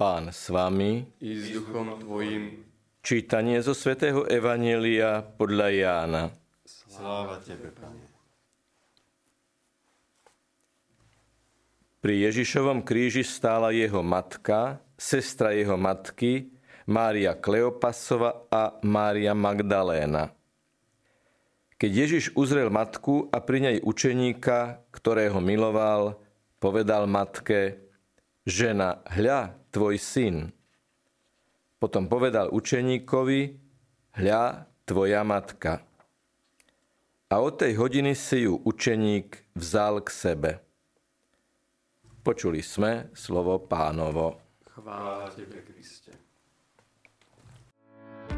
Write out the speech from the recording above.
Pán s vami. I s duchom tvojim. Čítanie zo svätého Evanielia podľa Jána. Sláva tebe, Pane. Pri Ježišovom kríži stála jeho matka, sestra jeho matky, Mária Kleopasova a Mária Magdaléna. Keď Ježiš uzrel matku a pri nej učeníka, ktorého miloval, povedal matke, žena, hľa, tvoj syn. Potom povedal učeníkovi, hľa, tvoja matka. A od tej hodiny si ju učeník vzal k sebe. Počuli sme slovo pánovo. Chvála tebe, Kriste.